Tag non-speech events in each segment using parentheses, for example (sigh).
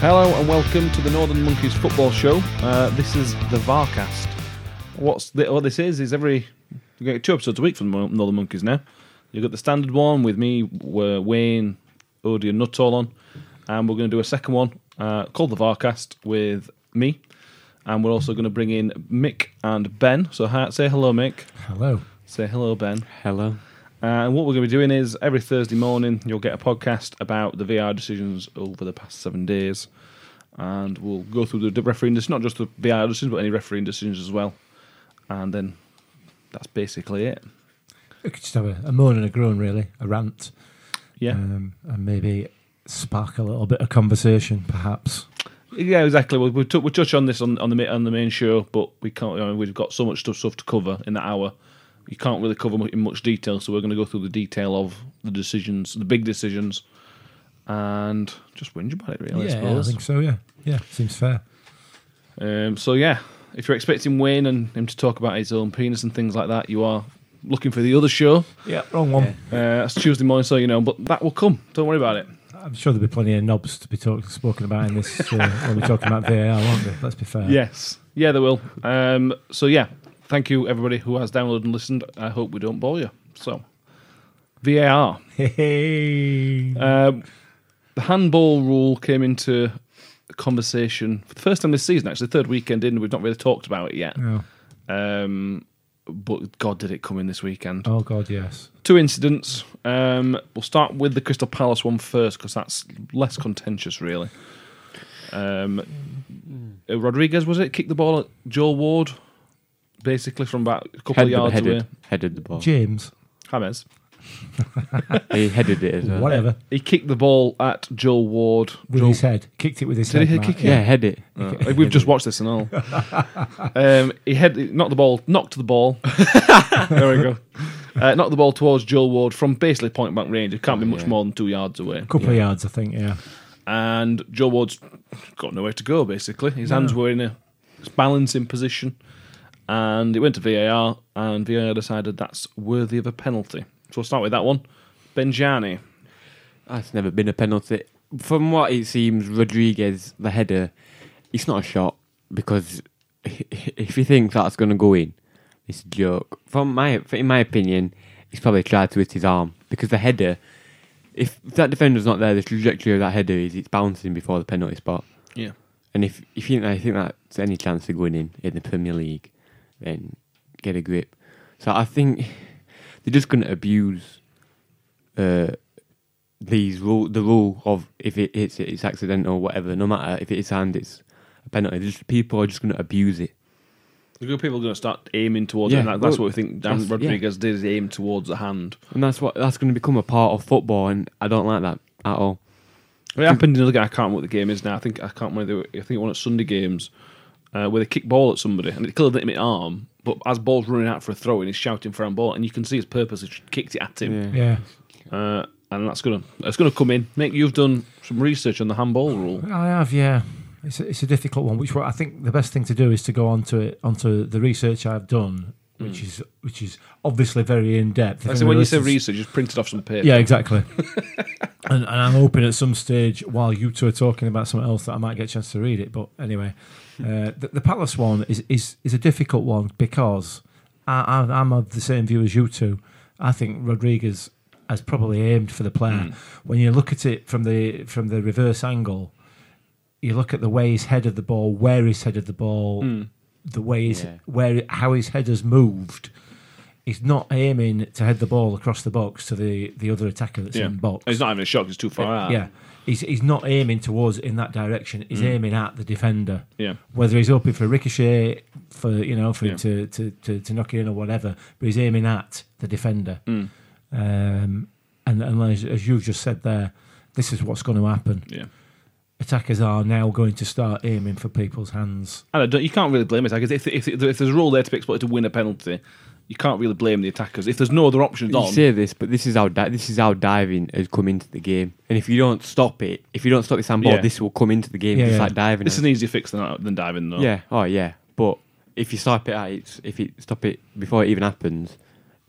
Hello and welcome to the Northern Monkeys football show. Uh, this is the Varcast. What's the, what this is is every you get two episodes a week from the Northern Monkeys now. You've got the standard one with me, uh, Wayne, Odie, and Nuttall on, and we're going to do a second one uh, called the Varcast with me, and we're also going to bring in Mick and Ben. So hi, say hello, Mick. Hello. Say hello, Ben. Hello. Uh, and what we're going to be doing is every Thursday morning you'll get a podcast about the VAR decisions over the past seven days, and we'll go through the refereeing decisions, not just the VAR decisions, but any refereeing decisions as well. And then that's basically it. We could just have a, a moan and a groan, really, a rant, Yeah, um, and maybe spark a little bit of conversation, perhaps. yeah, exactly. We'll, we'll, t- we'll touch on this on, on the on the main show, but we can't. You know, we've got so much stuff, stuff to cover in that hour. You can't really cover in much detail, so we're going to go through the detail of the decisions, the big decisions, and just whinge about it. Really, I yeah, I suppose. think so. Yeah, yeah, seems fair. Um, so yeah, if you're expecting Wayne and him to talk about his own penis and things like that, you are looking for the other show. Yeah, wrong one. Uh, that's Tuesday morning, so you know, but that will come. Don't worry about it. I'm sure there'll be plenty of knobs to be talk, spoken about in this uh, when we're talking about VAR, won't there? Let's be fair. Yes, yeah, there will. Um, so yeah, thank you everybody who has downloaded and listened. I hope we don't bore you. So VAR. Hey. Um, the handball rule came into conversation for the first time this season. Actually, third weekend in, we've not really talked about it yet. oh. Um, but God, did it come in this weekend? oh God, yes. two incidents. Um, we'll start with the Crystal Palace one first because that's less contentious, really. Um, Rodriguez was it? Kicked the ball at Joel Ward, basically from about a couple Head, of yards headed, away. headed the ball. James, James. (laughs) he headed it as well. whatever, He kicked the ball at Joel Ward. with Joel- his head, kicked it with his Did head. he Matt. kick it? Yeah, head it. Uh, we've just watched this and all. (laughs) um, he had knocked the ball, knocked the ball. (laughs) there we go. Uh, knocked the ball towards Joel Ward from basically point blank range. It can't be much yeah. more than two yards away. A couple of yards, I think. Yeah. and Joe Ward's got nowhere to go. Basically, his hands were in a balancing position, and it went to VAR, and VAR decided that's worthy of a penalty. So we'll start with that one. Benjani, That's never been a penalty. From what it seems, Rodriguez, the header, it's not a shot because if he thinks that's going to go in, it's a joke. From my, in my opinion, he's probably tried to hit his arm because the header, if that defender's not there, the trajectory of that header is it's bouncing before the penalty spot. yeah, And if if you think, I think that's any chance of going in in the Premier League, then get a grip. So I think (sighs) they're just going to abuse uh, these rule, the rule of if it hits it, it's accidental, or whatever. No matter if it is hand, it's a penalty. Just, people are just going to abuse it. the good people are going to start aiming towards Yeah, it. And that, that's well, what we think Dan Rodriguez did. Is aim towards the hand. And that's what that's going to become a part of football, and I don't like that at all. It happened in the game. I can't remember what the game is now. I think I can't remember. I think one at Sunday games uh, where they kick ball at somebody and it clearly hit him in the arm. But as ball's running out for a throw, and he's shouting for a ball, and you can see his purpose. He kicked it at him. Yeah. Yeah. Uh, and that's gonna that's gonna come in. Mick, you've done some research on the handball rule. I have, yeah. It's a, it's a difficult one. Which I think the best thing to do is to go onto it onto the research I've done, which is which is obviously very in depth. I say when you say research, just print it off some paper. yeah, exactly. (laughs) and, and I'm hoping at some stage while you two are talking about something else that I might get a chance to read it. But anyway, uh, the, the Palace one is, is is a difficult one because I, I, I'm of the same view as you two. I think Rodriguez has probably aimed for the player. When you look at it from the from the reverse angle, you look at the way he's headed the ball, where he's headed the ball, the way he's Yeah. where how his head has moved. He's not aiming to head the ball across the box to the, the other attacker that's yeah. in box. He's not having a shot; he's too far out. Yeah, he's he's not aiming towards in that direction. He's aiming at the defender. yeah. Whether he's hoping for a ricochet, for you know, for Yeah. him to, to, to, to knock it in or whatever, but he's aiming at the defender. Mm. Um, and and as, as you've just said there, this is what's going to happen. Yeah. Attackers are now going to start aiming for people's hands. And I don't, you can't really blame it. Like if, if, if there's a rule there to be expected to win a penalty, you can't really blame the attackers. If there's no other options You on, say this, but this is how di- this is how diving has come into the game. And if you don't stop it, if you don't stop this handball, Yeah. this will come into the game Yeah, just yeah. like diving. this is an easier fix than, than diving, though. Yeah. Oh, yeah. But if you stop it, at its, if you stop it before it even happens,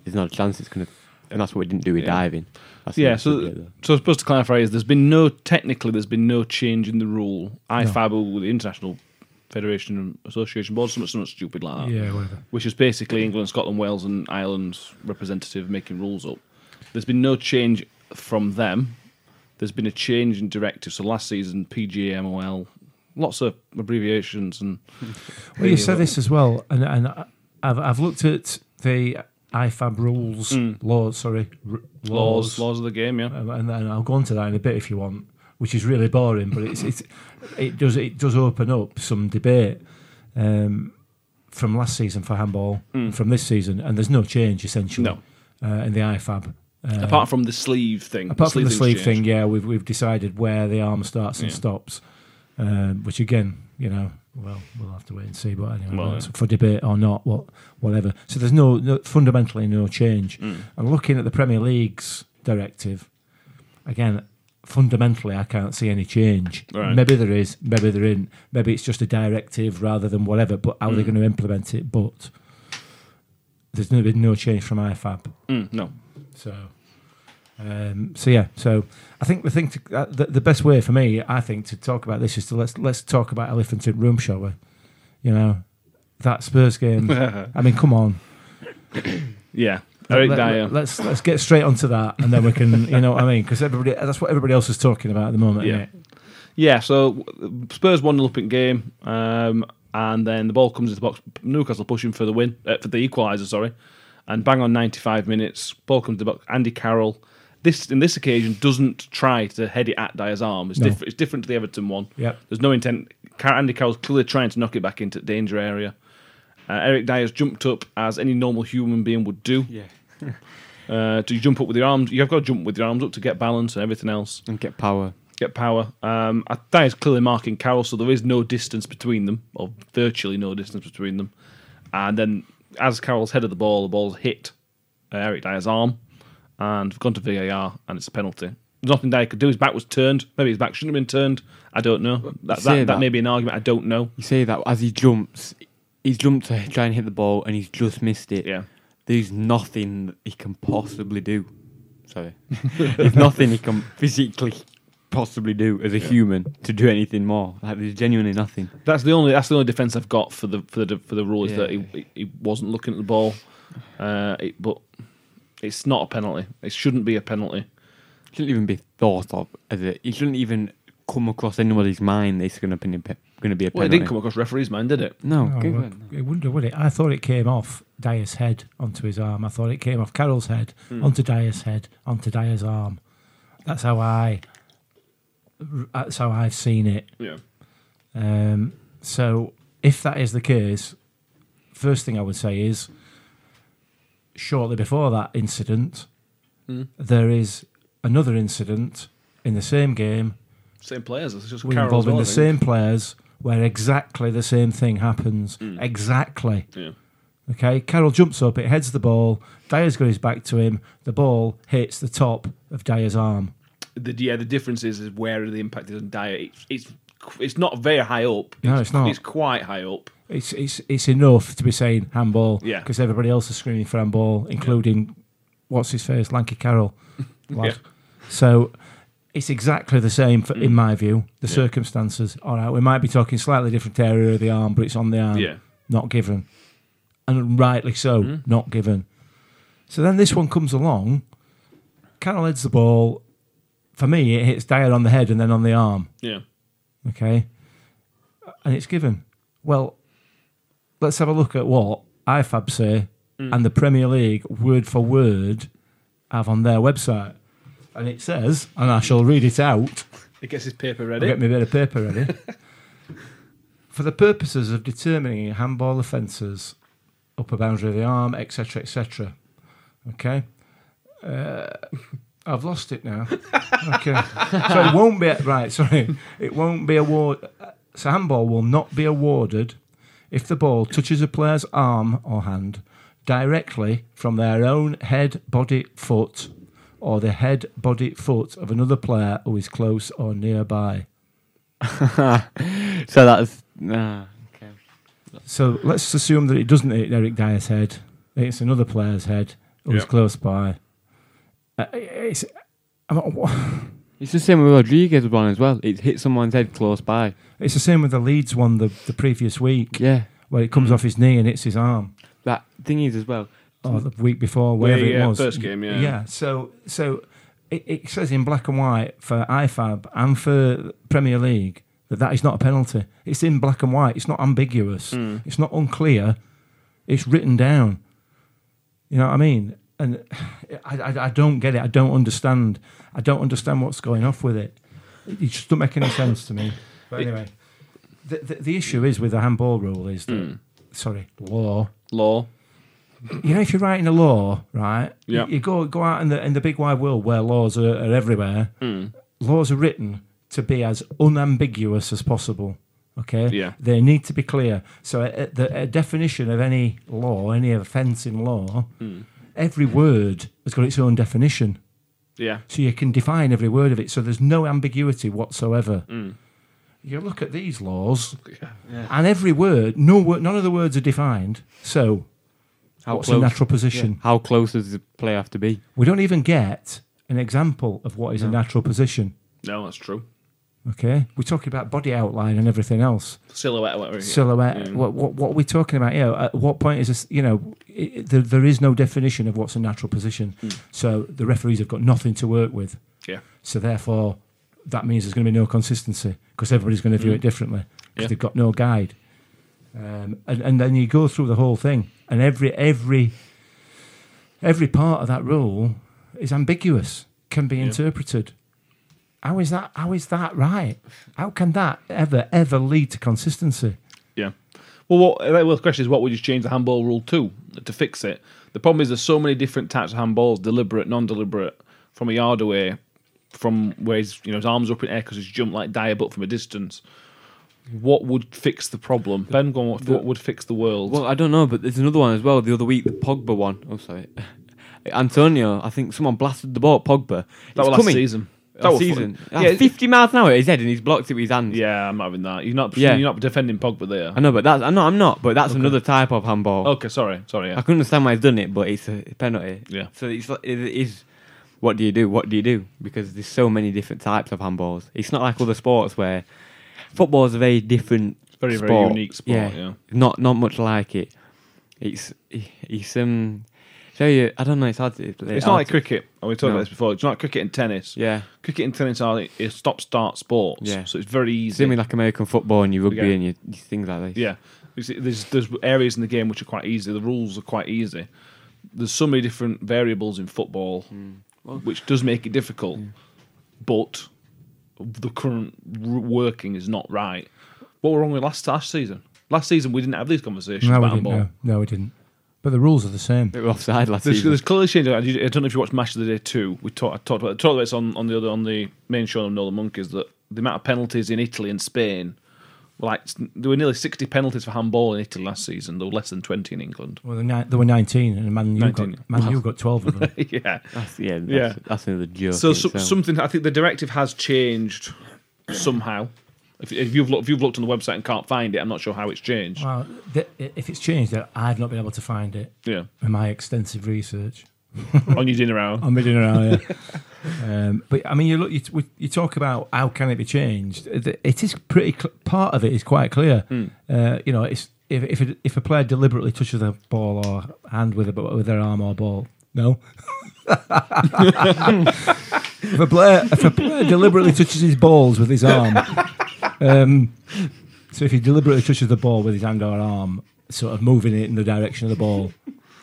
there's not a chance it's gonna and that's what we didn't do with Yeah. diving. That's Yeah, what so we so I suppose to clarify is there's been no technically there's been no change in the rule. IFAB, with the International Federation and Association Board, something, something stupid like that, Yeah, whatever. which is basically England, Scotland, Wales, and Ireland's representative making rules up. There's been no change from them. There's been a change in directive. So last season, PGMOL, lots of abbreviations and (laughs) Well, you said this as well, and and I've I've looked at the IFAB rules, laws, sorry, r- Mm. laws, laws of the game. Yeah, Um, and then I'll go on to that in a bit if you want, which is really boring, but it's, it's it does it does open up some debate um, from last season for handball, and from this season, and there's no change essentially Mm. No. uh, in the IFAB. Uh, apart from the sleeve thing. apart from the sleeve changed. thing, yeah, we've we've decided where the arm starts and Yeah. stops, um, which again, you know, well, we'll have to wait and see. But anyway, Well, that's for debate or not, what whatever. So there's no, no fundamentally no change. Mm. And looking at the Premier League's directive, again, fundamentally, I can't see any change. Right. Maybe there is, maybe there isn't. Maybe it's just a directive rather than whatever. But how Mm. they're going to implement it, but there's no, been no change from IFAB. Mm, no, So, um, so yeah. So I think the thing, to, uh, the, the best way for me, I think, to talk about this is to let's let's talk about elephant in room, shall we? You know, that Spurs game. (laughs) I mean, come on. yeah. Eric Let- Dier. Let, us let's get straight onto that, and then we can, you know, what I mean, because everybody that's what everybody else is talking about at the moment. Yeah. Yeah. Yeah, so Spurs one 0 up in game, um, and then the ball comes into the box. Newcastle pushing for the win, uh, for the equaliser, sorry, and bang on ninety five minutes. Ball comes to the box. Andy Carroll, this in this occasion doesn't try to head it at Dier's arm. It's No. different. It's different to the Everton one. Yep. There's no intent. Andy Carroll's clearly trying to knock it back into danger area. Uh, Eric Dier's jumped up as any normal human being would do. Yeah. (laughs) Uh, to jump up with your arms, you've got to jump with your arms up to get balance and everything else And get power. get power. Um, I- that is clearly marking Carroll, so there is no distance between them, or virtually no distance between them. And then, as Carroll's head of the ball, the ball's hit uh, Eric Dier's arm, and gone to VAR, and it's a penalty. There's nothing Dier could do. His back was turned. Maybe his back shouldn't have been turned. I don't know. That, that, that that. may be an argument. I don't know. You say that as he jumps, he's jumped to try and hit the ball, and he's just missed it. Yeah. There's nothing he can possibly do. Sorry. there's nothing he can physically possibly do as a human to do anything more. Like there's genuinely nothing. That's the only. That's the only defense I've got for the for the for the rule is Yeah. that he, he wasn't looking at the ball. Uh, it, but it's not a penalty. It shouldn't be a penalty. shouldn't even be thought of as a. It shouldn't even come across anybody's mind. It's going to be going to be a Well, it didn't come across referee's mind, did it? No, good well, one. it wouldn't, would it? I thought it came off Dier's head onto his arm. I thought it came off Carroll's head onto Dier's head onto Dier's arm. That's how I. That's how I've seen it. Yeah. Um, so, if that is the case, first thing I would say is shortly before that incident, there is another incident in the same game Same players. It's just we Carroll as involving well, the same players where exactly the same thing happens. Mm. Exactly. Yeah. Okay, Carroll jumps up, it heads the ball. Dier's got his back to him. The ball hits the top of Dier's arm. The, yeah, the difference is, is where the impact is on Dier. It's, it's it's not very high up. No, it's not. It's quite high up. It's it's it's enough to be saying handball. Yeah. Because everybody else is screaming for handball, including what's his face, Lanky Carroll. (laughs) lad. Yeah. So it's exactly the same for, in my view. The Yeah. circumstances. All right, we might be talking slightly different area of the arm, but it's on the arm. Yeah. Not given. And rightly so, Mm-hmm. not given. So then this one comes along. Carroll heads the ball. For me, it hits Dier on the head and then on the arm. Yeah. Okay. And it's given. Well, let's have a look at what IFAB say and the Premier League, word for word, have on their website. And it says, and I shall read it out. He gets his paper I'll ready. get me a bit of paper ready. (laughs) For the purposes of determining handball offences, upper boundary of the arm, etc., etc. Okay. Uh, I've lost it now. Okay. so it won't be right. Sorry, it won't be award. So handball will not be awarded if the ball touches a player's arm or hand directly from their own head, body, foot, or the head, body, foot of another player who is close or nearby. (laughs) so that's nah, okay. So let's assume that it doesn't hit Eric Dier's head. It's another player's head who's Yeah. close by. Uh, it's, I'm, not- wha- It's the same with Rodriguez one as well. It hit someone's head close by. it's the same with the Leeds one the, the previous week, Yeah. where it comes off his knee and hits his arm. That thing is as well. Or the week before, whatever yeah, it was. first game, yeah. Yeah. So, so it, it says in black and white for IFAB and for Premier League that that is not a penalty. It's in black and white. It's not ambiguous. Hmm. It's not unclear. It's written down. You know what I mean? And I, I, I don't get it. I don't understand. I don't understand what's going off with it. It just doesn't make any sense to me. But anyway, the, the, the issue is with the handball rule is that, Hmm. sorry, law Law. You know, if you're writing a law, right? you- Yeah. You, go go out in the in the big wide world where laws are, are everywhere. Mm. Laws are written to be as unambiguous as possible. Okay. Yeah. They need to be clear. So a, the a definition of any law, any offence in law, Hmm. every word has got its own definition. Yeah. So you can define every word of it. So there's no ambiguity whatsoever. Mm. You look at these laws, Yeah. and every word, no word, none of the words are defined. So How what's close? a natural position? Yeah. How close does the player have to be? We don't even get an example of what is a natural position. No, that's true. Okay, we're talking about body outline and everything else. Silhouette, whatever. yeah. Silhouette. Yeah. What, what what are we talking about here? At what point is this? You know, it, there, there is no definition of what's a natural position. Mm. So the referees have got nothing to work with. Yeah. So therefore, that means there's going to be no consistency because everybody's going to view Mm. it differently because Yeah. they've got no guide. Um, and, and then you go through the whole thing, and every every every part of that rule is ambiguous, can be interpreted. How is that? How is that right? How can that ever ever lead to consistency? Yeah. Well, what, uh, well, the question is, what would you change the handball rule to to fix it? The problem is there's so many different types of handballs, deliberate, non-deliberate, from a yard away, from where his, you know, his arms are up in air because he's jumped like Dier, but from a distance. What would fix the problem? Ben, go what, what would fix the world? Well, I don't know, but there's another one as well. The other week, the Pogba one. Oh, sorry. (laughs) Antonio, I think someone blasted the ball at Pogba. that It's was last season. That That was season. Ah, yeah, Yeah, 50 miles an hour at his head and he's blocked it with his hands. Yeah, I'm not having that. You're not. Yeah. You're not defending Pogba there. I know, but that's I know I'm not, but that's Okay. another type of handball. Okay, sorry, sorry. I Yeah. can understand why he's done it, but it's a penalty. Yeah. So it's like- it is. What do you do? What do you do? Because there's so many different types of handballs. It's not like other sports where football is a very different, Very, very unique sport. Yeah. not not much like it. It's it's um. So you, I don't know. It's hard to. It's not hard like to- cricket. Oh, we talked No. about this before. It's not like cricket and tennis. Yeah, Cricket and tennis are a stop-start sports. Yeah. So it's very easy. same with like American football and your rugby Yeah. and your, your things like this. Yeah, there's there's areas in the game which are quite easy. The rules are quite easy. There's so many different variables in football, Mm. Well- which does make it difficult. But the current working is not right. What were wrong with last last season? Last season we didn't have these conversations No, we didn't. handball. No, no, we didn't. But the rules are the same. They were offside last There's, season. there's clearly change. I I don't know if you watched Match of the Day two. We talked, I talked about, talked about this on, on the other on the main show of Northern Monkeys that the amount of penalties in Italy and Spain were like there were nearly sixty penalties for handball in Italy last season. There were less than twenty in England. Well, there ni- there were 19, and Man U got Man U got 12 of them. (laughs) yeah. That's, yeah, that's, Yeah. that's another joke. So so something I think the directive has changed somehow. If, if you've looked, if you've looked on the website and can't find it, I'm not sure how it's changed. well, th- if it's changed, I've not been able to find it Yeah, in my extensive research. (laughs) on your dinner hour. I'm bidding hour, yeah. (laughs) um, but I mean, you look, you, t- you talk about how can it be changed. It is pretty cl- part of it is quite clear. Uh, you know, it's if if, it, if a player deliberately touches a ball or hand with a, with their arm or ball, no. (laughs) if a player if a player deliberately touches his balls with his arm, um, so if he deliberately touches the ball with his hand or arm, sort of moving it in the direction of the ball,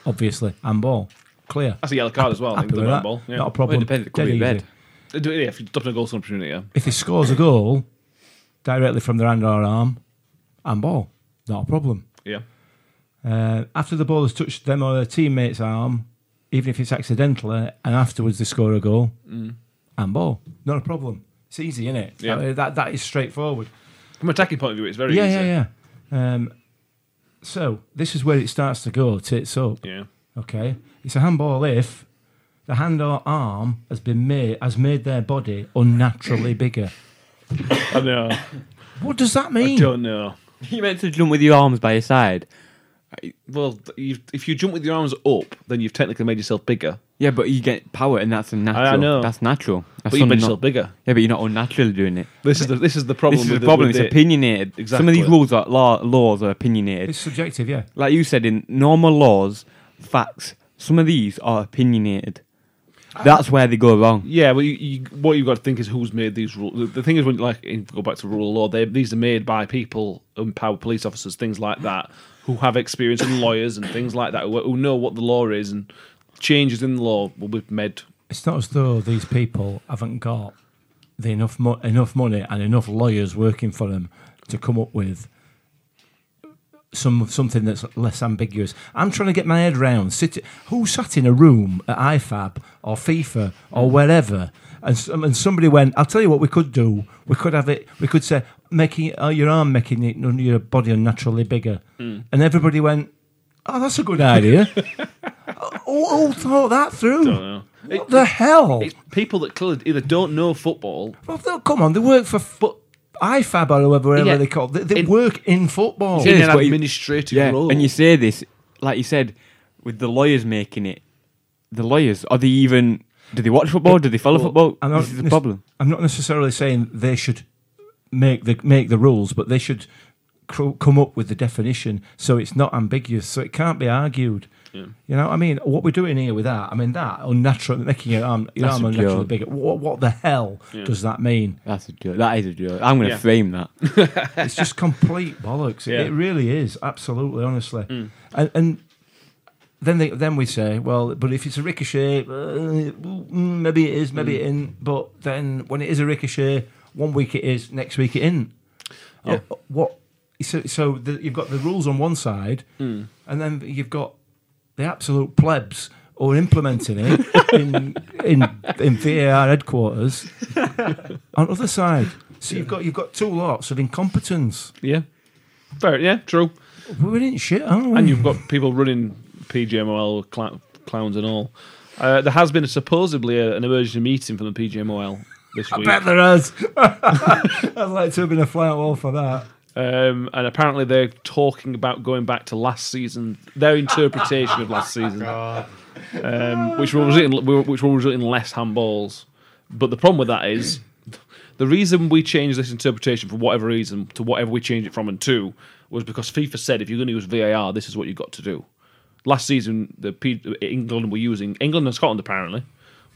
obviously, and ball, clear. That's a yellow card as well. I think, the with that. ball. Yeah. Not a problem. Well, it depends. It could Dead be easy. red. Do it, yeah, if you stop in a goal opportunity, yeah. If he scores a goal directly from their hand or arm, and ball, not a problem. Yeah. Uh, after the ball has touched them or their teammate's arm, even if it's accidentally, and afterwards they score a goal, and ball, not a problem. It's easy, isn't it? Yeah. That, that, that is straightforward. From an attacking point of view, it's very yeah, easy. yeah, yeah, Um, so this is where it starts to go tits up. Yeah. Okay, it's a handball if the hand or arm has been made has made their body unnaturally (coughs) bigger. I know. What does that mean? I mean? don't know. (laughs) You meant to jump with your arms by your side Well, you've, if you jump with your arms up, then you've technically made yourself bigger. Yeah, but you get power, and that's a natural. know. That's natural. That's But you've made something yourself not, bigger. yeah, but you're not unnaturally doing it. This is the this is the problem. this is with the problem. with It's it. opinionated. Some of Exactly. these rules are law, laws are opinionated. It's subjective, yeah. like you said, in normal laws, facts, some of these are opinionated. That's where they go wrong. Yeah, well, you, you, what you've got to think is who's made these rules. The, the thing is, when like in, go back to rule of law, they, these are made by people, empowered police officers, things like that, who have experience and lawyers and things like that, who, who know what the law is and changes in the law will be made. It's not as though these people haven't got the enough mo- enough money and enough lawyers working for them to come up with some something that's less ambiguous. I'm trying to get my head around sit, who sat in a room at IFAB or FIFA or wherever, and some, and somebody went. I'll tell you what we could do. We could have it. We could say making oh, your arm making it, your body unnaturally bigger, hmm. and everybody went. Oh, that's a good idea. (laughs) who, who thought that through? know. What the hell? It's people that clearly either don't know football, Well, come on, they work for but IFAB or whoever Yeah. they call. They, they In- work in football. Yeah. in an administrative Yeah, role. and you say this, like you said, with the lawyers making it. The lawyers are they even? Do they watch football? Do they follow Well, football? I'm not This is the nec- problem. I'm not necessarily saying they should make the make the rules, but they should cr- come up with the definition so it's not ambiguous, so it can't be argued. Yeah. You know, what I mean, what we're doing here with that, I mean, that unnatural, making your arm, your That's arm a unnaturally joke. bigger. What, what the hell Yeah. does that mean? That's a joke. That is a joke. I'm going to Yeah. frame that. (laughs) It's just complete bollocks. It- Yeah. It really is, absolutely, honestly. Mm. And, and then they, then we say, well, but if it's a ricochet, uh, mm, maybe it is, maybe Mm. it isn't. But then when it is a ricochet, one week it is, next week it isn't. Yeah. Oh, what? So, so the, you've got the rules on one side, and then you've got the absolute plebs are implementing it (laughs) in, in in VAR headquarters on the other side. So you've got you've got two lots of incompetence. yeah, fair. Yeah, true. We're in shit, aren't we? And you've got people running PGMOL cl- clowns and all. Uh, there has been a, supposedly a, an emergency meeting from the PGMOL this week. I week. bet there is. (laughs) I'd like to have been a fly on wall for that. Um, and apparently they're talking about going back to last season, their interpretation of last season, (laughs) um, which will result in which will result in less handballs. But the problem with that is the reason we changed this interpretation for whatever reason to whatever we changed it from and to was because FIFA said if you're going to use VAR, this is what you've got to do. Last season, the P- England were using England and Scotland apparently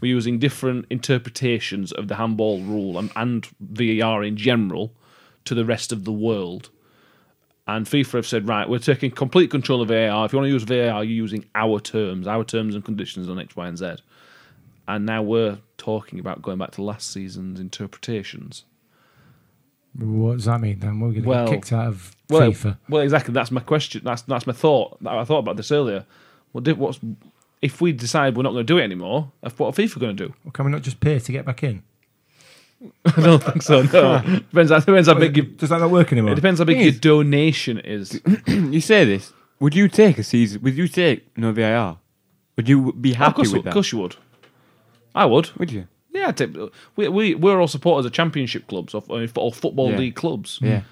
were using different interpretations of the handball rule and, and VAR in general to the rest of the world. And FIFA have said, right, we're taking complete control of VAR. If you want to use VAR, you're using our terms, our terms and conditions on X, Y, and Z. And now we're talking about going back to last season's interpretations. What does that mean then? We're going to Well- get kicked out of Well, FIFA. well, exactly. That's my question. That's that's my thought. I thought about this earlier. What did, what's if we decide we're not going to do it anymore? What are FIFA going to do? Or can we not just pay to get back in? (laughs) I don't think so. No, (laughs) depends. Depends how big. Your, Does that not work anymore? it depends how big Thing your is- donation is. (clears throat) you say this. Would you take a season? Would you take no VAR? Would you be of happy course, with of that? course you would. I would. Would you? Yeah, I'd take, we we we're all supporters of championship clubs or, or football Yeah. league clubs, Yeah.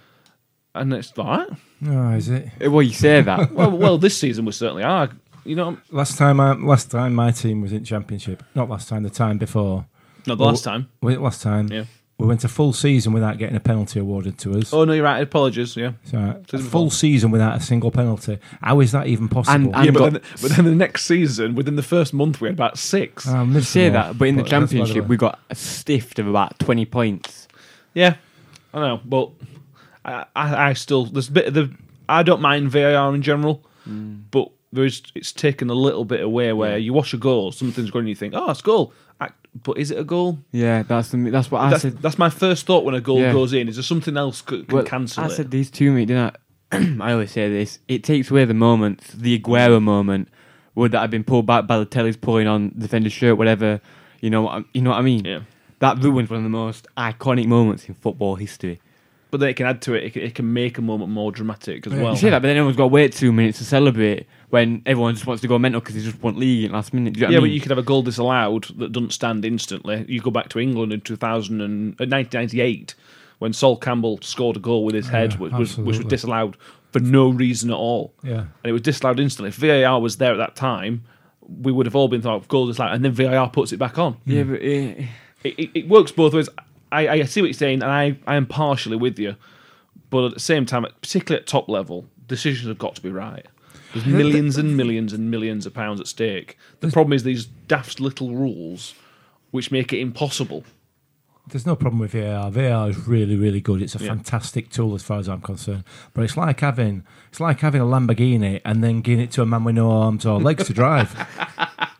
and it's all right. No, is it? Eh, Well, you say that. (laughs) Well, well, this season we certainly are. You know, Last time, I, last time my team was in championship. Not last time, the time before. Not the Well, last time. Was it last time? Yeah. We went a full season without getting a penalty awarded to us. Oh no, you're right. Apologies. Yeah. So, a full before. season without a single penalty. How is that even possible? And- and- yeah, but got- then, but then the next season, within the first month, we had about six. Ah, oh, You say miserable. that, but in the the championship way. we got a stiffed of about twenty points. Yeah, I know, but I, I, I still there's a bit of the I don't mind VAR in general, mm. but there's it's taken a little bit away where you watch a goal, something's going, and you think, oh, it's a goal, I, but is it a goal? Yeah, that's the that's what I That's, said. that's my first thought when a goal Yeah. goes in. Is there something else could can Well, cancel I it? said these two, mate, didn't I? (clears throat) I always say this. It takes away the moment, the Aguero moment, would that have been pulled back by the telly's pulling on the defender's shirt, whatever. You know, what I- you know what I mean? yeah, That ruins one of the most iconic moments in football history. But then it can add to it. It can, it can make a moment more dramatic as Yeah. well. You say that, but then everyone's got to wait two minutes to celebrate when everyone just wants to go mental because they just want league at last minute. Do you know Yeah, what I but mean? you could have a goal disallowed that doesn't stand instantly. You go back to England in 2000 and, uh, 1998 when Sol Campbell scored a goal with his head, Yeah, which, was, which was disallowed for no reason at all. Yeah. and it was disallowed instantly. If VAR was there at that time, we would have all been thought goal disallowed, and then VAR puts it back on. Yeah, but It, it, it works both ways. I, I see what you're saying, and I, I am partially with you, but at the same time, particularly at top level, decisions have got to be right. There's millions and millions and millions of pounds at stake. The problem is these daft little rules, which make it impossible. There's no problem with VAR. VAR is really, really good. It's a Yeah. fantastic tool as far as I'm concerned. But it's like having it's like having a Lamborghini and then giving it to a man with no arms or legs to drive. (laughs)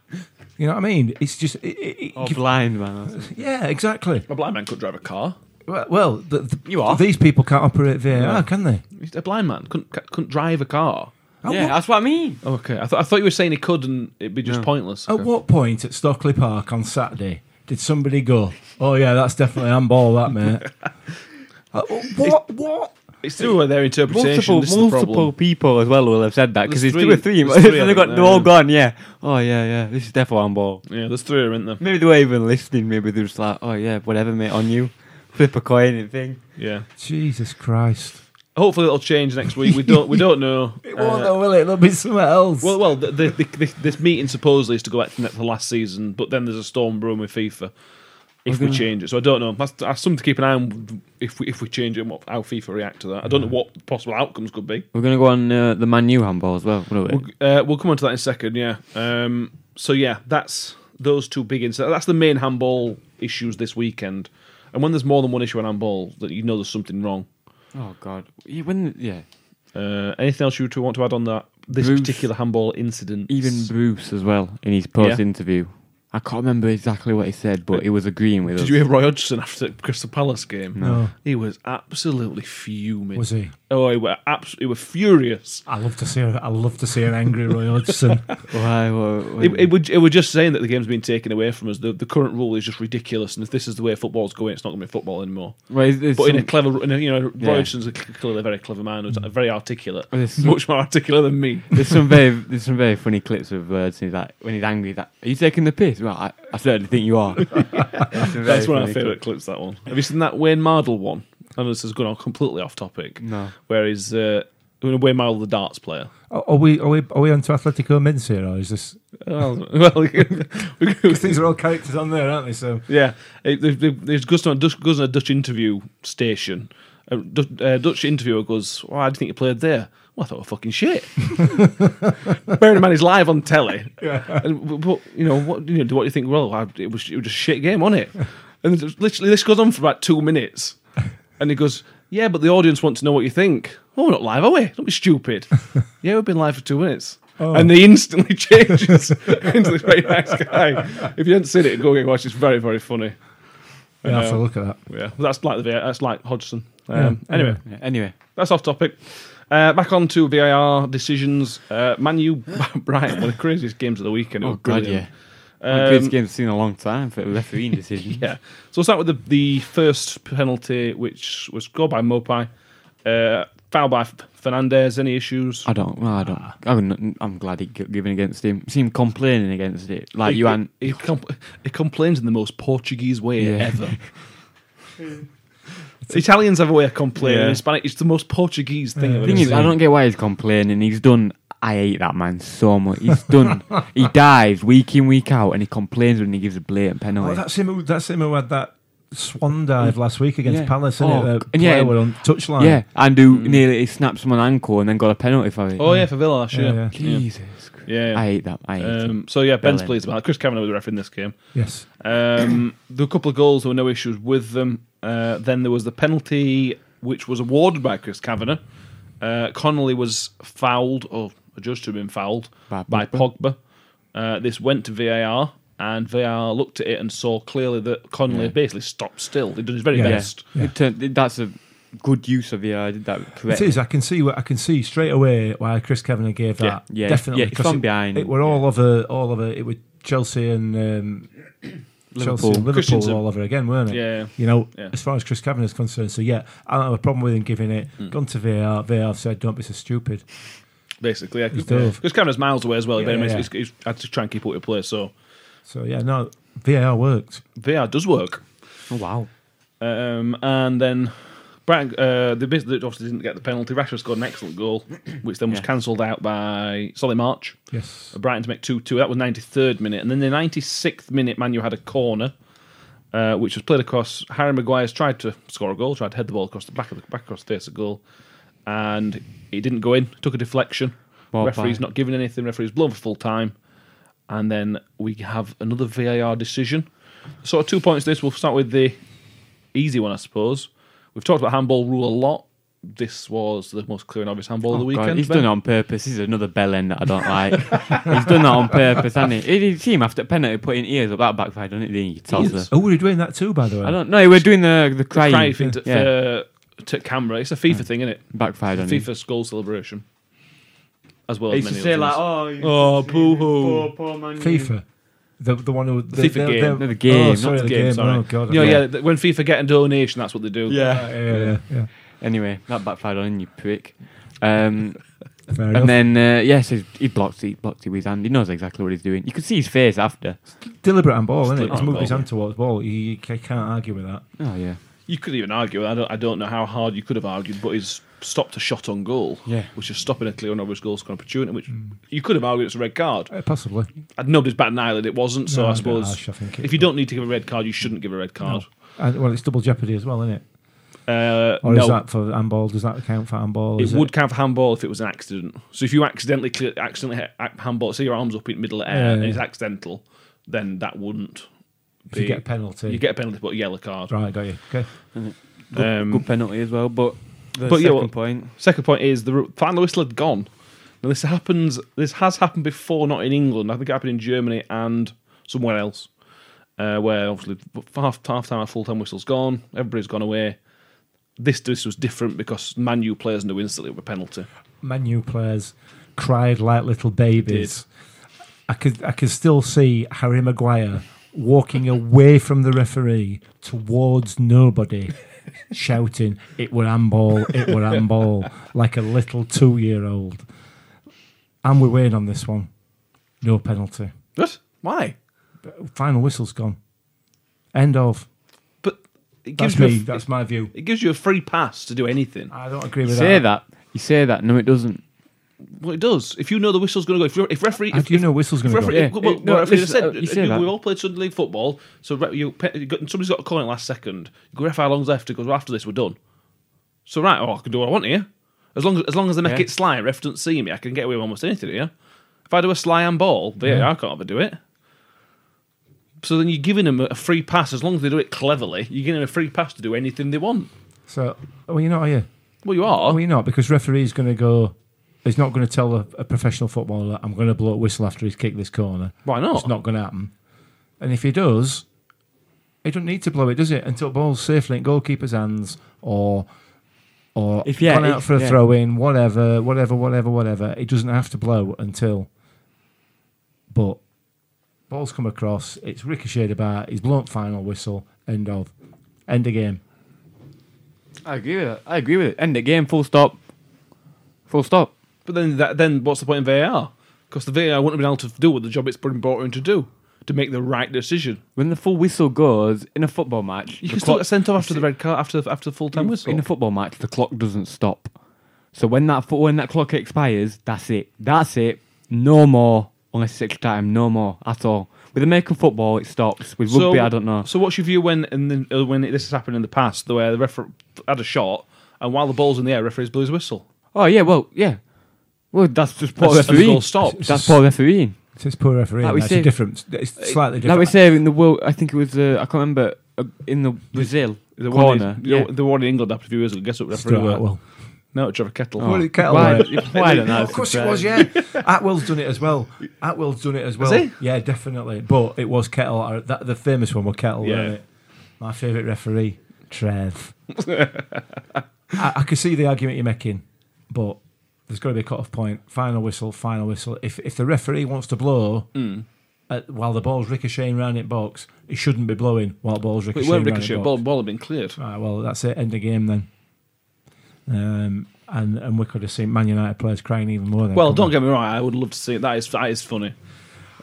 You know what I mean? It's just it, it, it or give- blind man. yeah, exactly. A blind man could drive a car. Well, well the, the, You are. These people can't operate VAR, No. can they? A blind man couldn't couldn't drive a car. At yeah, what- that's what I mean. Okay, I, th- I thought you were saying he could, and it'd be just No. pointless. At what point at Stockley Park on Saturday did somebody go, "Oh yeah, that's definitely handball, that mate"? (laughs) Uh, what? What? It's through with their interpretation. Multiple, this is the multiple problem. people as well will have said that because There's there's two or three- three. there's three, (laughs) I they got they're all yeah. gone. Yeah. Oh yeah, yeah. This is definitely on ball. Yeah, there's three of them, isn't there? Maybe they weren't even listening. Maybe they're just like, oh yeah, whatever, mate, on you. Flip a coin and thing. Yeah. Jesus Christ! Hopefully it'll change next week. We don't. We don't know. (laughs) It won't, Uh, though, will it? It'll be something else. well, well, the, the, the, the, this meeting supposedly is to go back to the last season, but then there's a storm brewing with FIFA if we gonna- change it. So I don't know. That's, that's something to keep an eye on if we if we change it, and what, how FIFA react to that. I don't know what possible outcomes could be. We're gonna go on uh, the Man U handball as well. We? We'll, uh, we'll come on to that in a second. Yeah. Um, so yeah, that's those two big incidents. That's the main handball issues this weekend. And when there's more than one issue on handball, that you know there's something wrong. oh God. When yeah, Uh, anything else you two want to add on that? This Bruce. particular handball incident. even Bruce as well in his post interview. I can't remember exactly what he said, but he was agreeing with us. Did us. you hear Roy Hodgson after the Crystal Palace game? no, He was absolutely fuming. was he? Oh, he was absolutely he was furious. I love to see. I love to see an angry Roy Hodgson. (laughs) Why? What, It, it, would, it was just saying that the game's been taken away from us. The, the current rule is just ridiculous, and if this is the way football's going, it's not going to be football anymore. well, is- is But in a clever, in a, you know, Roy Hodgson's a, clearly a very clever man who's very articulate, well, there's some- much more articulate than me. There's some very there's some very funny clips of uh, words. He's like when he's angry, he's like, "Are you taking the piss?" Well, I, I certainly think you are. (laughs) That's one of my favourite clips. That one. Have you seen that Wayne Mardle one? I know this is going on completely off topic. No. Where he's uh, Wayne Mardle, the darts player. are, are we? Are we? Are we onto Athletico Mince here, or is this? Well, (laughs) well (laughs) Because these are all characters on there, aren't they? So Yeah, it, there- there- there's goes on a Dutch, goes on a Dutch interview station. A Du- uh, Dutch interviewer goes, "Why do you think you played there?" Well, I thought, well, fucking shit. (laughs) Bearing in mind, he's live on telly. yeah. And, but, you know, what, you know, what do you think? Well, I, it was it was just a shit game, wasn't it? And literally, this goes on for about two minutes. And he goes, "Yeah, but the audience want to know what you think." Oh, we're not live, are we? Don't be stupid. (laughs) yeah, we've been live for two minutes. Oh. And he instantly (laughs) changes into this very nice guy. If you haven't seen it, go and watch. It's very, very funny. Yeah, I have to look at that. Yeah, that's like the VAR, that's like Hodgson. Um, Yeah, anyway, Yeah, anyway, that's off topic. Uh, back on to VAR decisions. Uh, Man U, (laughs) Brighton, one of the craziest games of the weekend. It oh was God, yeah. One of the Um, games I've seen a long time for a refereeing (laughs) decision. yeah. So we'll start with the, the first penalty, which was scored by Maupay. Uh, foul by Fernandes. Any issues? I don't. Well, I don't. I'm, I'm glad he got given against him. See him complaining against it, like he, you and he, compl- he complains in the most Portuguese way Yeah. ever. (laughs) Italians have a way of complaining. Yeah. In Spanish, it's the most Portuguese thing. Yeah. Thing is, I don't get why he's complaining. He's done. I hate that man so much. He's done. he (laughs) dives week in week out, and he complains when he gives a blatant penalty. Oh, that's him. Who, that's him who had that swan dive last week against Yeah. Palace, isn't Oh, it? The and yeah, player and- were on touchline. yeah, and who Mm. nearly snapped someone ankle and then got a penalty for it. Oh yeah, for Villa last Yeah, year. yeah. Jesus. Yeah, yeah. I hate that. I hate it. Um, so yeah, Ben's Brilliant. pleased about it. Chris Kavanagh was the ref in this game. Yes. Um, there were a couple of goals. There were no issues with them. Uh, then there was the penalty, which was awarded by Chris Kavanagh. Uh, Connolly was fouled, or adjudged to have been fouled By by Pogba. Pogba. Uh, this went to VAR, and VAR looked at it and saw clearly that Connolly Yeah. basically stopped still. He did his very Yeah. best. Yeah. Turned, that's a good use of the. I did that It correctly. is. I can see. what I can see straight away why Chris Kavanagh gave that. Yeah. Yeah, definitely. yeah, it's from it, behind. It were all over. All over. It was Chelsea and um, Chelsea and Liverpool Christensen. all over again, weren't it? Yeah. You know, Yeah. as far as Chris Kavanagh is concerned, so yeah, I don't have a problem with him giving it. Hmm. Gone to VAR. VAR said, "Don't be so stupid." Basically, yeah. He's dove. Chris Kavanagh's miles away as well. Yeah, but yeah. he's, he's had to try and keep up with play. So So yeah, no, VAR worked. VAR does work. Oh wow. Um, and then Brighton, uh, they basically obviously didn't get the penalty. Rashford scored an excellent goal, which then was Yeah. cancelled out by Solly March. Yes. Brighton to make 2 2. That was 93rd minute. And then the 96th minute, Manu had a corner, uh, which was played across. Harry Maguire's tried to score a goal, tried to head the ball across the back of the back across the face of goal. And it didn't go in, took a deflection. Well, referee's fine. not giving anything, referee's blown for full time. And then we have another VAR decision. Sort of two points to this. We'll start with the easy one, I suppose. We've talked about handball rule a lot. This was the most clear and obvious handball of the Oh, God, weekend. he's Ben. done it on purpose. He's another bell end that I don't like. (laughs) he's done that on purpose, hasn't he? Did you see him after penalty putting ears up? That backfired, didn't it? didn't you? Toddler. Oh, we're doing that too, by the way. I don't know. We're doing the the crying. Cry thing to, yeah, for, to camera. It's a FIFA thing, isn't it? backfired on him. FIFA goal celebration. As well He as used to many say like, others. "Oh, Oh, boo hoo. poor, poor man." FIFA. The, the one who the, FIFA the- game. No, the game, Oh, not sorry, the the game, game. sorry. Oh god. Yeah, okay. yeah. th- When FIFA get a donation, that's what they do. Yeah. Yeah, yeah, yeah, yeah. Anyway, that backfired on him, you prick. Um, (laughs) Fair enough. and then uh, yes, he he blocked. He blocked it with his hand. He knows exactly what he's doing. You could see his face after. Deliberate on ball, isn't it? Deliberate He's moved on his ball. hand towards ball. He, you ca- can't argue with that. Oh yeah. You could even argue. I don't. I don't know how hard you could have argued, but he's stopped a shot on goal. Yeah. Which is stopping a clear and obvious goal scoring opportunity. Which you could have argued it's a red card. Uh, possibly. And nobody's batting an eyelid. It wasn't. So No, I bit suppose harsh, I it- if you don't need to give a red card, you shouldn't give a red card. Uh, well, it's double jeopardy as well, isn't it? Uh, Or no, is that for handball? Does that count for handball? it Is would count for handball if it was an accident. So if you accidentally clear, accidentally handball, say your arms up in the middle of air Yeah, and yeah. it's accidental, then that wouldn't. If you get a penalty. You get a penalty, but a yellow card. right, got you. Okay. Good, Um, good penalty as well. But the But yeah, second well- point. Second point is the final whistle had gone. Now this happens. This has happened before, not in England. I think it happened in Germany and somewhere else, uh, where obviously half half time, full time whistle's gone. Everybody's gone away. This this was different because Manu players knew instantly it was a penalty. Manu players cried like little babies. I could I could still see Harry Maguire walking away from the referee towards nobody, (laughs) shouting, "It were handball! It were handball!" like a little two-year-old. And we're waiting on this one. No penalty. What? Why? Final whistle's gone. End of. But it That's gives you a me. f- That's my view. it gives you a free pass to do anything. I don't agree You with say that. You say that. No, it doesn't. Well, it does. If you know the whistle's going to go, if, you're, if referee, How if, do you if, know whistle's going to go? referee, Yeah. well, It- no, well, referee listen, said, uh, you say we that. all played Sunday League football, so re- you, pe- you got, somebody's got to call it last second. You go, ref, how long's left? It goes, well, after this, we're done. So right, oh, I can do what I want here. As long as, as long as they make Yeah. it sly, ref doesn't see me, I can get away with almost anything here. If I do a sly and ball, yeah, I can't ever do it. So then you're giving them a free pass as long as they do it cleverly. You're giving them a free pass to do anything they want. So, oh, you're not, are you? Well, you are. You're not because referee's going to go. He's not going to tell a, a professional footballer, "I'm going to blow a whistle after he's kicked this corner." Why not? It's not going to happen. And if he does, he doesn't need to blow it, does it? Until ball's safely in goalkeeper's hands, or or If- yeah, gone out if- for a yeah. throw in, whatever, whatever, whatever, whatever. It doesn't have to blow until. But ball's come across. It's ricocheted about. He's blown final whistle. End of. End of game. I agree with it. I agree with it. End the game. Full stop. Full stop. But then, that, then what's the point in VAR? Because the VAR wouldn't have been able to do what the job it's been brought in to do, to make the right decision. When the full whistle goes in a football match, You can still get sent off after the red card, after after the full time whistle. In a football match, the clock doesn't stop. So when that fo- when that clock expires, that's it. That's it. No more. Unless it's extra time. No more at all. With American football, it stops. With rugby, I don't know. So what's your view when and then, uh, when this has happened in the past, the way the referee had a shot and while the ball's in the air, referees blew his whistle. Oh yeah, well yeah. Well, that's just poor That's- and the refereeing. goal stopped. That's poor refereeing. It's his poor refereeing. Like we That's a say- different. It's slightly Like different. we say in the world, I think it was. Uh, I can't remember uh, in the Brazil The one, corner. in, yeah. the one in England after a few years ago. Guess what referee Stuart were? Atwell. No, Trevor Kettle. Oh. What did Kettle why, wear? why don't know? Of course it was, yeah. (laughs) Atwell's done it as well. Atwell's done it as well. he? Yeah, definitely. But it was Kettle. uh, That, the famous one was Kettle, Yeah. wasn't it? My favourite referee, Trev. (laughs) I, I can see the argument you're making, but there's got to be a cut-off point. Final whistle, final whistle. If if the referee wants to blow Hmm. uh, while the ball's ricocheting round in box, he shouldn't be blowing while the ball's But ricocheting it weren't ricochet. Ball, ball had been cleared. Right, well, that's it. End of game then. Um, and and we could have seen Man United players crying even more. Then Well, don't on. get me wrong. I would love to see it. That is that is funny.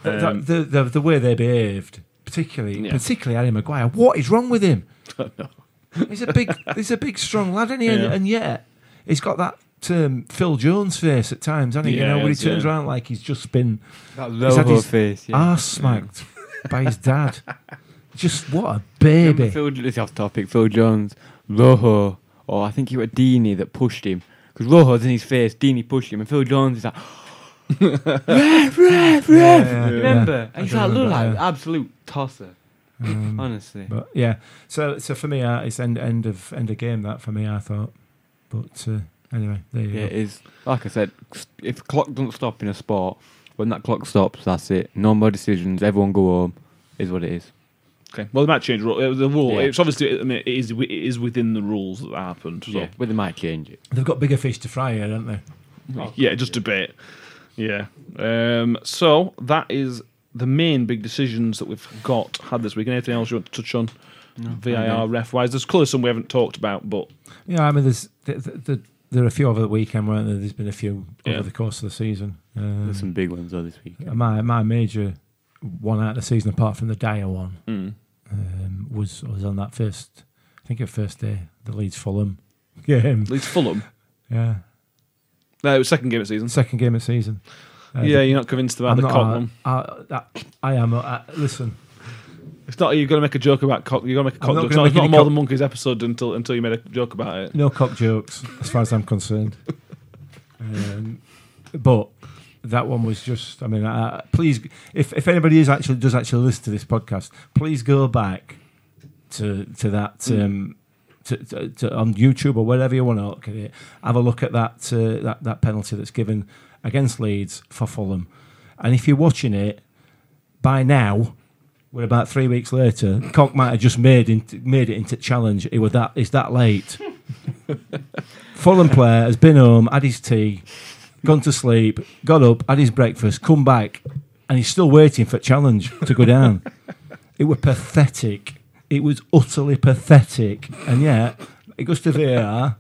The- Um, the, the the way they behaved, particularly Yeah. particularly Harry Maguire. What is wrong with him? (laughs) He's a big, he's a big, strong lad, isn't he? Yeah. and yet, he's got that um, Phil Jones face at times, hasn't he? Yeah, you know, when he turns yeah. around like he's just been That He's had his face. Yeah. arse smacked by his dad. (laughs) Just what a Remember baby. Phil, this is off topic. Phil Jones, Rojo, or I think it was Deeney that pushed him because Rojo's in his face. Deeney pushed him, and Phil Jones is like, (laughs) ref, ref, ref. Yeah, yeah, Remember? yeah. He's I like, look like yeah. absolute tosser. Um, Honestly, But yeah, so so for me, uh, it's end end of end of game that for me. I thought, but uh, anyway, there you yeah, go. is. Like I said, if the clock doesn't stop in a sport, when that clock stops, that's it. No more decisions. Everyone go home. Is what it is. Okay. Well, they might change ru- uh, the rule. Yeah. It's obviously. I mean, it is. It is within the rules that happened. So. Yeah, but they might change it. They've got bigger fish to fry here, don't they? Yeah, just a bit. Yeah. Um, so that is the main big decisions that we've got had this week. Anything else you want to touch on? VAR ref wise, there's clearly some we haven't talked about, but Yeah, I mean, there's the, the, the, there are a few over the weekend, weren't there? There's been a few Yeah. over the course of the season. Um, There's some big ones though this week. my my major one out of the season, apart from the Dier one, mm, um, was was on that first. I think at first day, the Leeds Fulham game. Leeds Fulham. Yeah, No, it was second game of season. second game of season. Uh, yeah, the- you're not convinced about I'm the not, uh. I, I am. Uh, listen, It's not. You've got to make a joke about cock. You've got to make a cock not joke. It's not, it's not Northern Monkeys episode until until you made a joke about it. no cock jokes as far as I'm concerned. Um, but that one was just. I mean, uh, please, if if anybody is actually does actually listen to this podcast, please go back to to that. Mm. Um, to, to, to, on YouTube or wherever you want to look at it, have a look at that uh, that that penalty that's given against Leeds for Fulham, and if you're watching it by now, we're about three weeks later. Koch might have just made into, made it into challenge. It was that it's that late. (laughs) Fulham player has been home, had his tea, gone to sleep, got up, had his breakfast, come back, and he's still waiting for challenge to go down. it was pathetic. It was utterly pathetic, and yet it goes to VAR.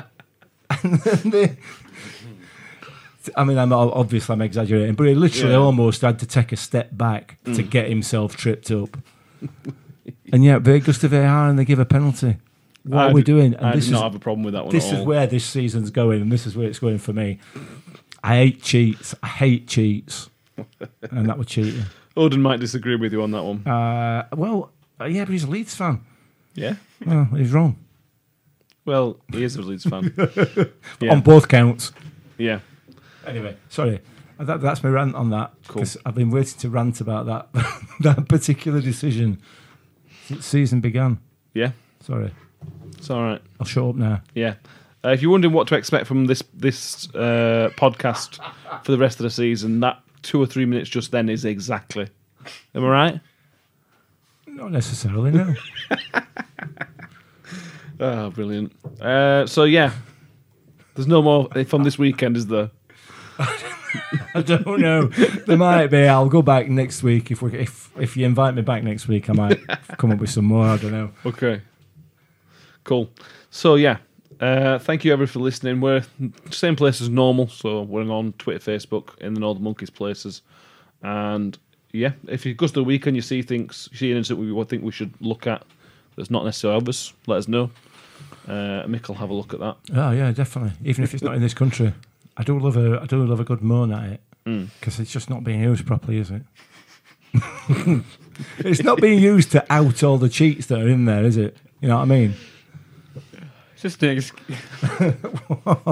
and then they, I mean, I'm obviously I'm exaggerating, but he literally Yeah. almost had to take a step back to get himself tripped up. (laughs) and yet, it goes to VAR and they give a penalty. What I are we doing? I this did not is have a problem with that one. this is where this season's going, and this is where it's going for me. I hate cheats. I hate cheats, and that was cheating. Odin might disagree with you on that one. Uh, well, uh, yeah, but he's a Leeds fan. Yeah. Well, he's wrong Well, he is a Leeds fan. (laughs) yeah. on both counts. yeah. Anyway, sorry. That, that's my rant on that. Cool. 'cause I've been waiting to rant about that (laughs) that particular decision since season began. Yeah. Sorry, It's all right. I'll shut up now. Yeah. Uh, if you're wondering what to expect from this this uh, podcast for the rest of the season, that two or three minutes just then is exactly. Am I right? Not necessarily, no. (laughs) Oh, brilliant. Uh, so yeah, there's no more from this weekend, is there? I don't know. There might be. I'll go back next week if we if if you invite me back next week. I might come up with some more. I don't know. Okay. Cool. So yeah, uh, thank you everyone for listening. We're same place as normal, so we're on Twitter, Facebook, in the Northern Monkeys places, and yeah, if you go to the weekend, you see things, you see anything we think we should look at that's not necessarily obvious, let us know. Uh, Mick will have a look at that. Oh yeah, definitely. Even if it's not in this country, I do love a I do love a good moan at it Mm. because it's just not being used properly, is it? (laughs) it's not being used to out all the cheats that are in there, is it? You know what I mean? It's just an ex- (laughs)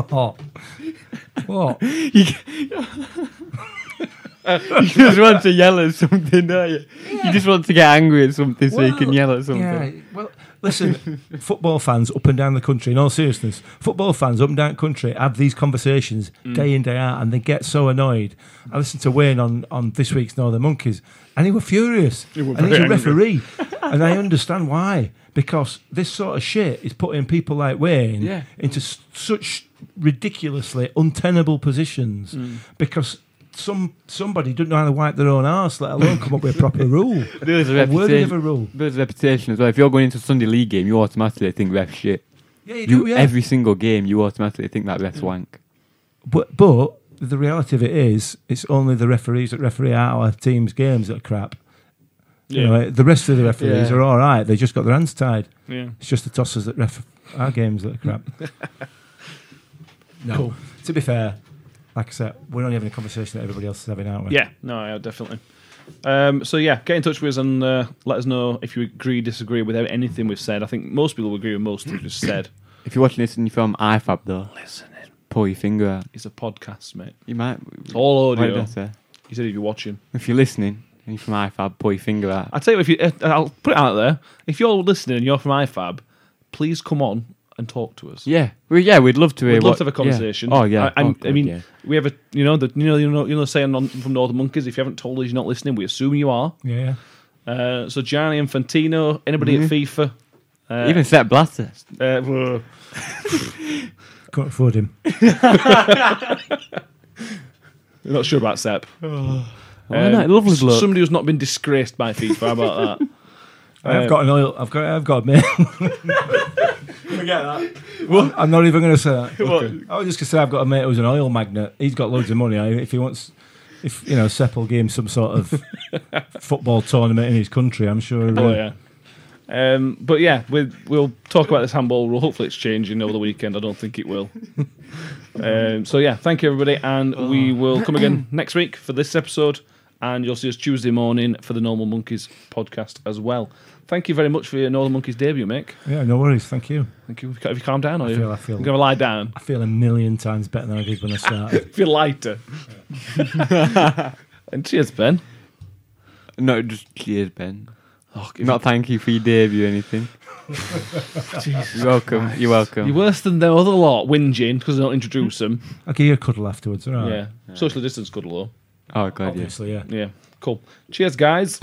what? What? (laughs) you just want to yell at something, don't you? You just want to get angry at something so you can Well, yell at something. Yeah, well, listen, football fans up and down the country, in all seriousness, football fans up and down the country have these conversations day in, day out, and they get so annoyed. I listened to Wayne on, on this week's Northern Monkeys, and he was furious. He were and he's a referee, (laughs) and I understand why. Because this sort of shit is putting people like Wayne Yeah. into s- such ridiculously untenable positions Mm. because some somebody doesn't know how to wipe their own arse, let alone come up with a proper (laughs) rule. There's a A worthy a reputation. rule. There's a reputation as well. If you're going into a Sunday league game, you automatically think ref shit. Yeah, you You, do, yeah. Every single game, you automatically think that ref's wank. But but the reality of it is, it's only the referees that referee our team's games that are crap. You Yeah. know, the rest of the referees Yeah. are all right. They just got their hands tied. Yeah. It's just the tossers that ref our games that are crap. (laughs) no. Cool. To be fair, like I said, we're only having a conversation that everybody else is having, aren't we? Yeah, no, yeah, definitely. Um, so yeah, get in touch with us and uh, let us know if you agree, disagree with anything we've said. I think most people will agree with most things we've said. If you're watching this and you're from IFAB though, Listening, pull your finger out. it's a podcast, mate. You might. All what did audio. I say? You said if you're watching. If you're listening and you're from IFAB, pull your finger out. I tell you, if you, uh, I'll put it out there. If you're listening and you're from IFAB, please come on and talk to us. Yeah, well, yeah, we'd love to. hear We'd love what- to have a yeah. conversation. Oh yeah, I, I'm- Oh, I mean, yeah. we have a, you know, the, you know, you know, you know, saying on, from Northern Monkeys. If you haven't told us you're not listening, we assume you are. Yeah. Uh, so Gianni Infantino, anybody at FIFA, uh, even Sepp Blatter. uh, (laughs) whoa. Couldn't afford him. We're not sure about Sepp. Why Um, not? Lovely s- bloke. Somebody who's not been disgraced by FIFA. How about that? (laughs) I've Um, got an oil. I've got. I've got a (laughs) mate. Forget that. Well, I'm not even going to say that. (laughs) What? I was just going to say I've got a mate who's an oil magnate. He's got loads of money. If he wants, if you know, Sepp will give him some sort of (laughs) football tournament in his country. I'm sure. Oh yeah. Um, but yeah, we, we'll talk about this handball rule. Hopefully, it's changing over the weekend. I don't think it will. (laughs) um, so yeah, thank you everybody, and we will come again (coughs) next week for this episode, and you'll see us Tuesday morning for the Northern Monkeys podcast as well. Thank you very much for your Northern Monkeys debut, Mick. Yeah, no worries. Thank you. Thank you. Have you calmed down? Or I you feel. I feel. going to lie down? I feel a million times better than I did when I started. (laughs) Feel lighter. (laughs) and cheers, Ben. No, just cheers, Ben. Oh, if Not thank you for your debut or anything. (laughs) You're welcome. You're welcome. You're worse than the other lot, whinging because they don't introduce them. I'll give you a cuddle afterwards. All right. Yeah. Social distance cuddle, though. oh God, yeah. Obviously, yeah. Yeah. Cool. Cheers, guys.